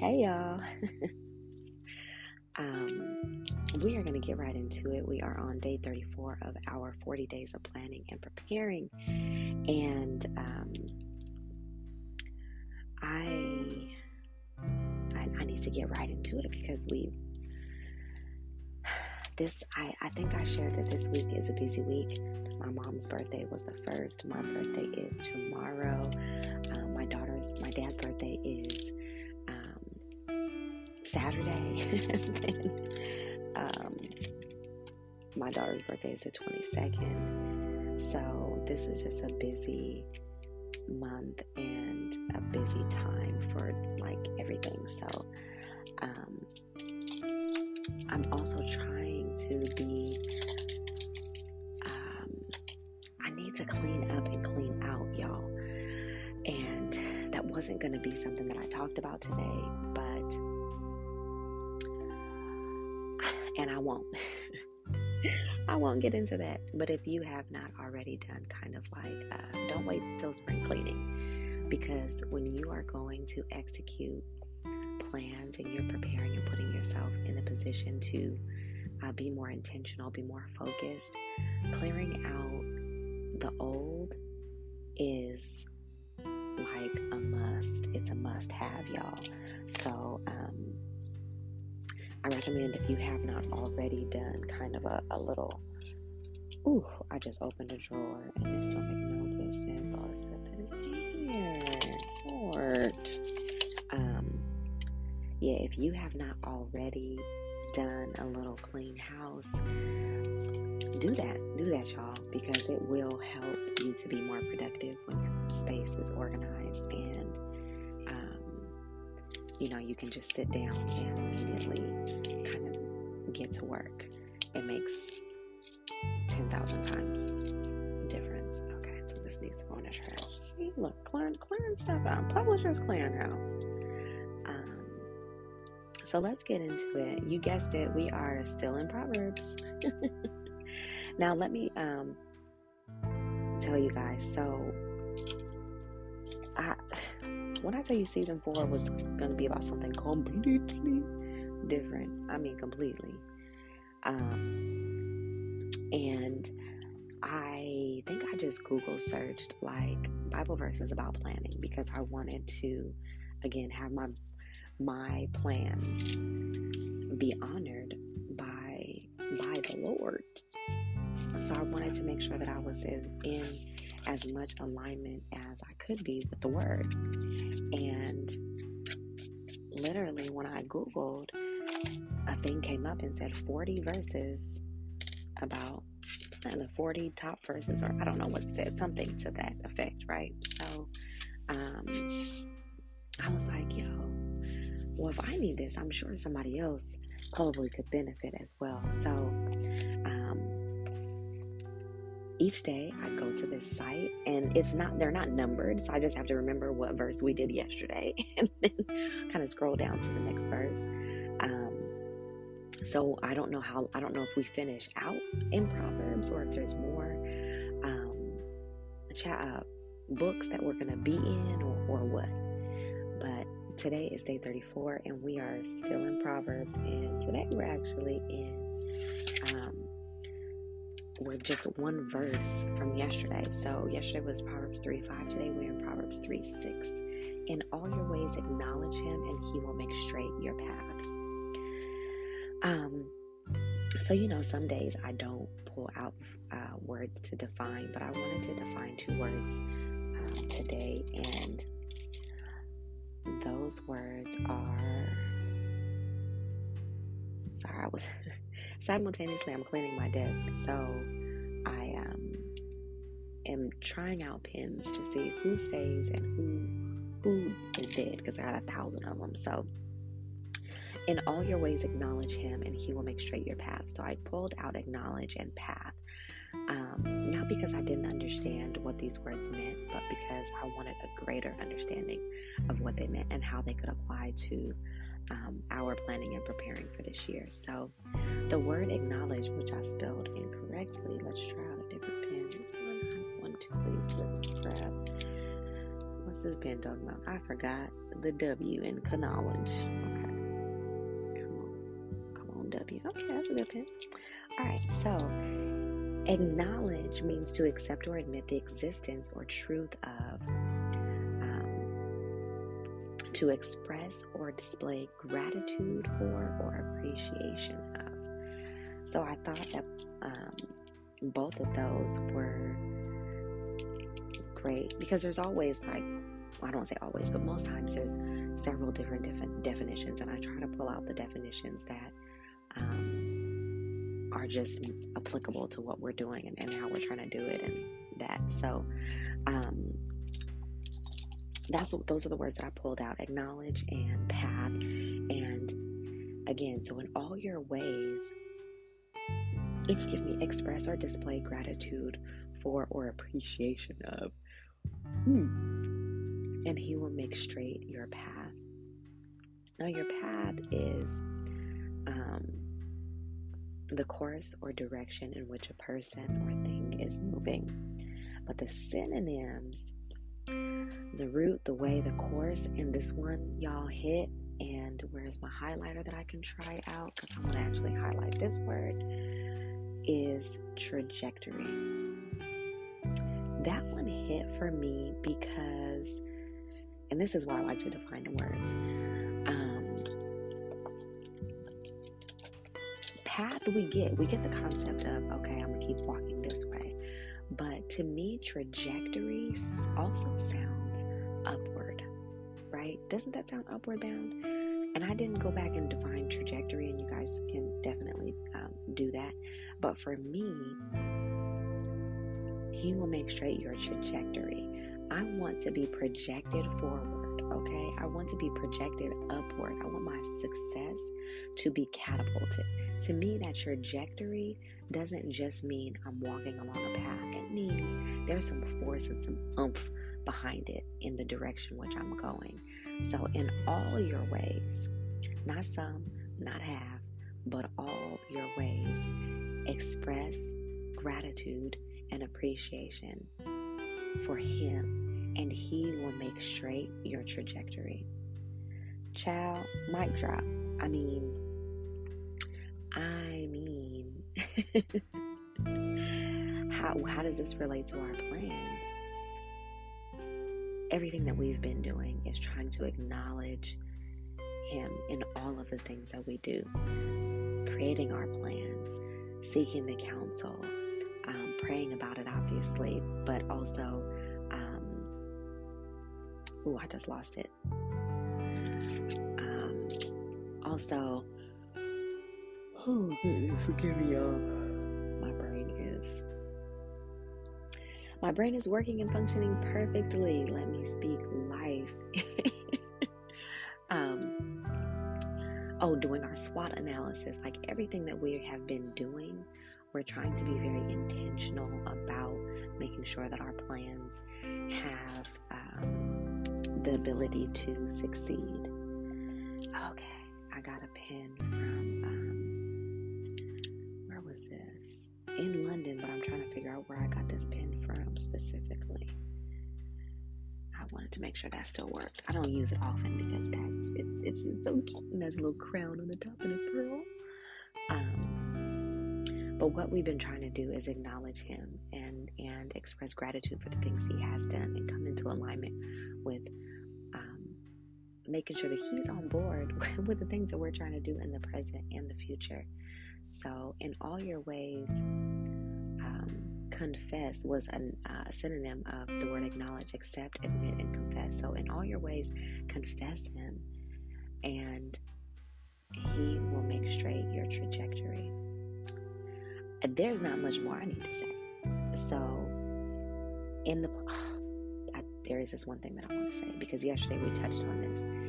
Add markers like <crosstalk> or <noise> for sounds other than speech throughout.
Hey, y'all. <laughs> um, we are going to get right into it. We are on day 34 of our 40 days of planning and preparing. And um, I, I, I need to get right into it because we <sighs> this I, I think I shared that this week is a busy week. My mom's birthday was the first. My birthday is tomorrow. Um, my daughter's my dad's birthday is Saturday. <laughs> then, um, my daughter's birthday is the 22nd. So this is just a busy month and a busy time for like everything. So um, I'm also trying to be, um, I need to clean up and clean out, y'all. And that wasn't going to be something that I talked about today, Get into that. But if you have not already done kind of like, uh, don't wait till spring cleaning because when you are going to execute plans and you're preparing and putting yourself in a position to uh, be more intentional, be more focused, clearing out the old is like a must. It's a must have, y'all. So, um, I recommend if you have not already done kind of a, a little. Ooh, I just opened a drawer and this don't make no good sense. All this stuff that is here. Lord yeah, if you have not already done a little clean house, do that. Do that, y'all, because it will help you to be more productive when your space is organized and, um, you know, you can just sit down and immediately kind of get to work. It makes 10,000 times difference. Okay, so this needs to go in a trash. See, look, clearing, clearing stuff out. Publishers Clearinghouse. Um, so let's get into it. You guessed it, we are still in Proverbs. <laughs> now, let me um, tell you guys. So, I when I tell you season four was going to be about something completely different, I mean, completely. Um, and I think I just Google searched like Bible verses about planning because I wanted to, again, have my my plans be honored by by the Lord. So I wanted to make sure that I was in, in as much alignment as I could be with the word. And literally when I googled a thing came up and said 40 verses about the 40 top verses or I don't know what said, something to that effect, right? So um I was like, yo, well, if I need this, I'm sure somebody else probably could benefit as well. So, um, each day I go to this site and it's not, they're not numbered. So I just have to remember what verse we did yesterday <laughs> and then kind of scroll down to the next verse. Um, so I don't know how, I don't know if we finish out in Proverbs or if there's more, um, chat, uh, books that we're going to be in or, or what. But Today is day 34, and we are still in Proverbs. And today we're actually in, um, we're just one verse from yesterday. So yesterday was Proverbs 3 5. Today we're in Proverbs 3 6. In all your ways, acknowledge him, and he will make straight your paths. Um, so, you know, some days I don't pull out uh, words to define, but I wanted to define two words um, today. And those words are sorry, I was <laughs> simultaneously I'm cleaning my desk, so I um am trying out pins to see who stays and who who is dead because I got a thousand of them. So in all your ways acknowledge him and he will make straight your path. So I pulled out acknowledge and path um, not because I didn't understand what these words meant, but because I wanted a greater understanding of what they meant and how they could apply to um, our planning and preparing for this year. So, the word acknowledge, which I spelled incorrectly, let's try out a different pen. One, please grab. What's this pen talking about? I forgot. the W in knowledge. Okay. All right, so acknowledge means to accept or admit the existence or truth of, um, to express or display gratitude for or appreciation of. So I thought that um, both of those were great because there's always like I don't say always, but most times there's several different defi- definitions, and I try to pull out the definitions that um, are just applicable to what we're doing and, and, how we're trying to do it, and that. So, um, that's what those are the words that I pulled out: acknowledge and path, and again. So, in all your ways, excuse me, express or display gratitude for or appreciation of. Hmm and He will make straight your path. Now, your path is the course or direction in which a person or thing is moving. But the synonyms, the route, the way, the course, and this one y'all hit. And where's my highlighter that I can try out? Because I'm going to actually highlight this word is trajectory. That one hit for me because and this is why I like to define the words. Path we get, we get the concept of, okay, I'm gonna keep walking this way. But to me, trajectory also sounds upward, right? Doesn't that sound upward bound? And I didn't go back and define trajectory, and you guys can definitely um, do that. But for me, He will make straight your trajectory. I want to be projected forward, okay? I want to be projected upward. I want my success to be catapulted. To me, that trajectory doesn't just mean I'm walking along a path, it means there's some force and some oomph behind it in the direction which I'm going. So, in all your ways, not some, not half, but all your ways, express gratitude and appreciation for Him, and He will make straight your trajectory. Child, mic drop. I mean, I mean, <laughs> how, how does this relate to our plans? Everything that we've been doing is trying to acknowledge Him in all of the things that we do, creating our plans, seeking the counsel, um, praying about it, obviously, but also, oh, I just lost it. Um, also, oh, forgive me, y'all. My brain is. My brain is working and functioning perfectly. Let me speak life. <laughs> um, oh, doing our SWOT analysis, like everything that we have been doing we're trying to be very intentional about making sure that our plans have um, the ability to succeed. Okay, I got a pen from, um, where was this? In London, but I'm trying to figure out where I got this pen from specifically. I wanted to make sure that still worked. I don't use it often because that's it's it's just so cute and has a little crown on the top and a pearl. Um, but what we've been trying to do is acknowledge him and and express gratitude for the things he has done and come into alignment with making sure that he's on board <laughs> with the things that we're trying to do in the present and the future. So, in all your ways, um, confess was a uh, synonym of the word acknowledge, accept, admit, and confess. So, in all your ways, confess him, and he will make straight your trajectory there's not much more I need to say. So, in the <sighs> I, there is this one thing that I want to say because yesterday we touched on this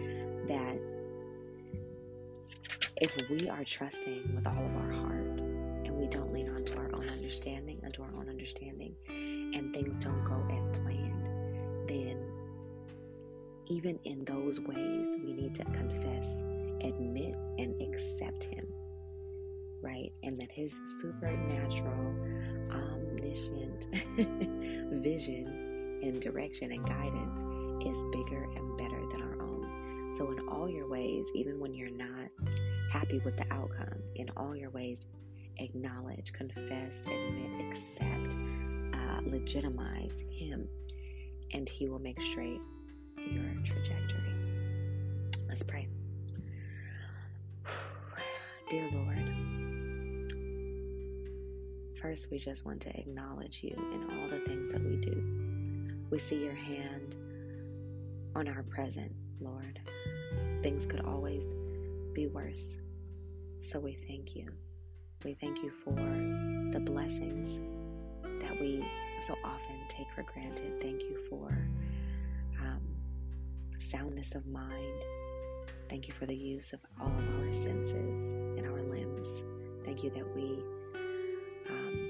if we are trusting with all of our heart and we don't lean onto our own understanding, unto our own understanding, and things don't go as planned, then even in those ways, we need to confess, admit, and accept Him right? And that His supernatural, omniscient <laughs> vision and direction and guidance is bigger and better than our own. So, in all your ways, even when you're not happy with the outcome, in all your ways, acknowledge, confess, admit, accept, uh, legitimize Him, and He will make straight your trajectory. Let's pray. <sighs> Dear Lord, first we just want to acknowledge you in all the things that we do. We see your hand on our present, Lord. Things could always be worse. So we thank you. We thank you for the blessings that we so often take for granted. Thank you for um, soundness of mind. Thank you for the use of all of our senses and our limbs. Thank you that we um,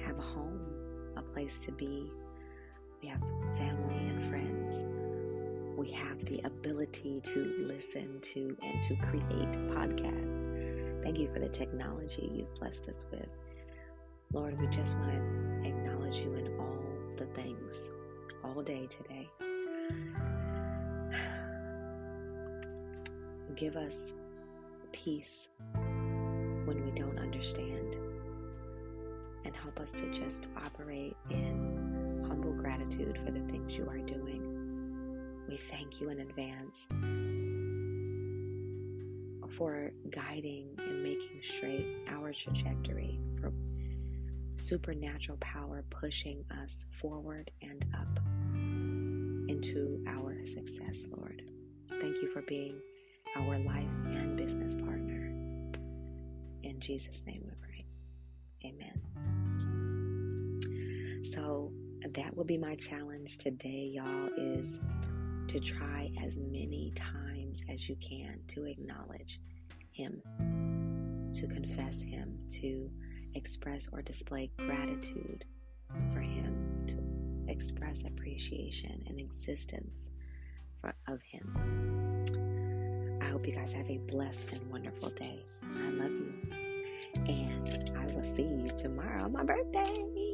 have a home, a place to be. We have family. We have the ability to listen to and to create podcasts. Thank you for the technology you've blessed us with. Lord, we just want to acknowledge you in all the things, all day today. <sighs> Give us peace when we don't understand and help us to just operate in humble gratitude for the things you are doing. We thank you in advance for guiding and making straight our trajectory, for supernatural power pushing us forward and up into our success, Lord. Thank you for being our life and business partner. In Jesus' name we pray. Amen. So, that will be my challenge today, y'all, is to try as many times as you can to acknowledge Him, to confess Him, to express or display gratitude for Him, to express appreciation and existence for, of Him. I hope you guys have a blessed and wonderful day. I love you. And I will see you tomorrow on my birthday.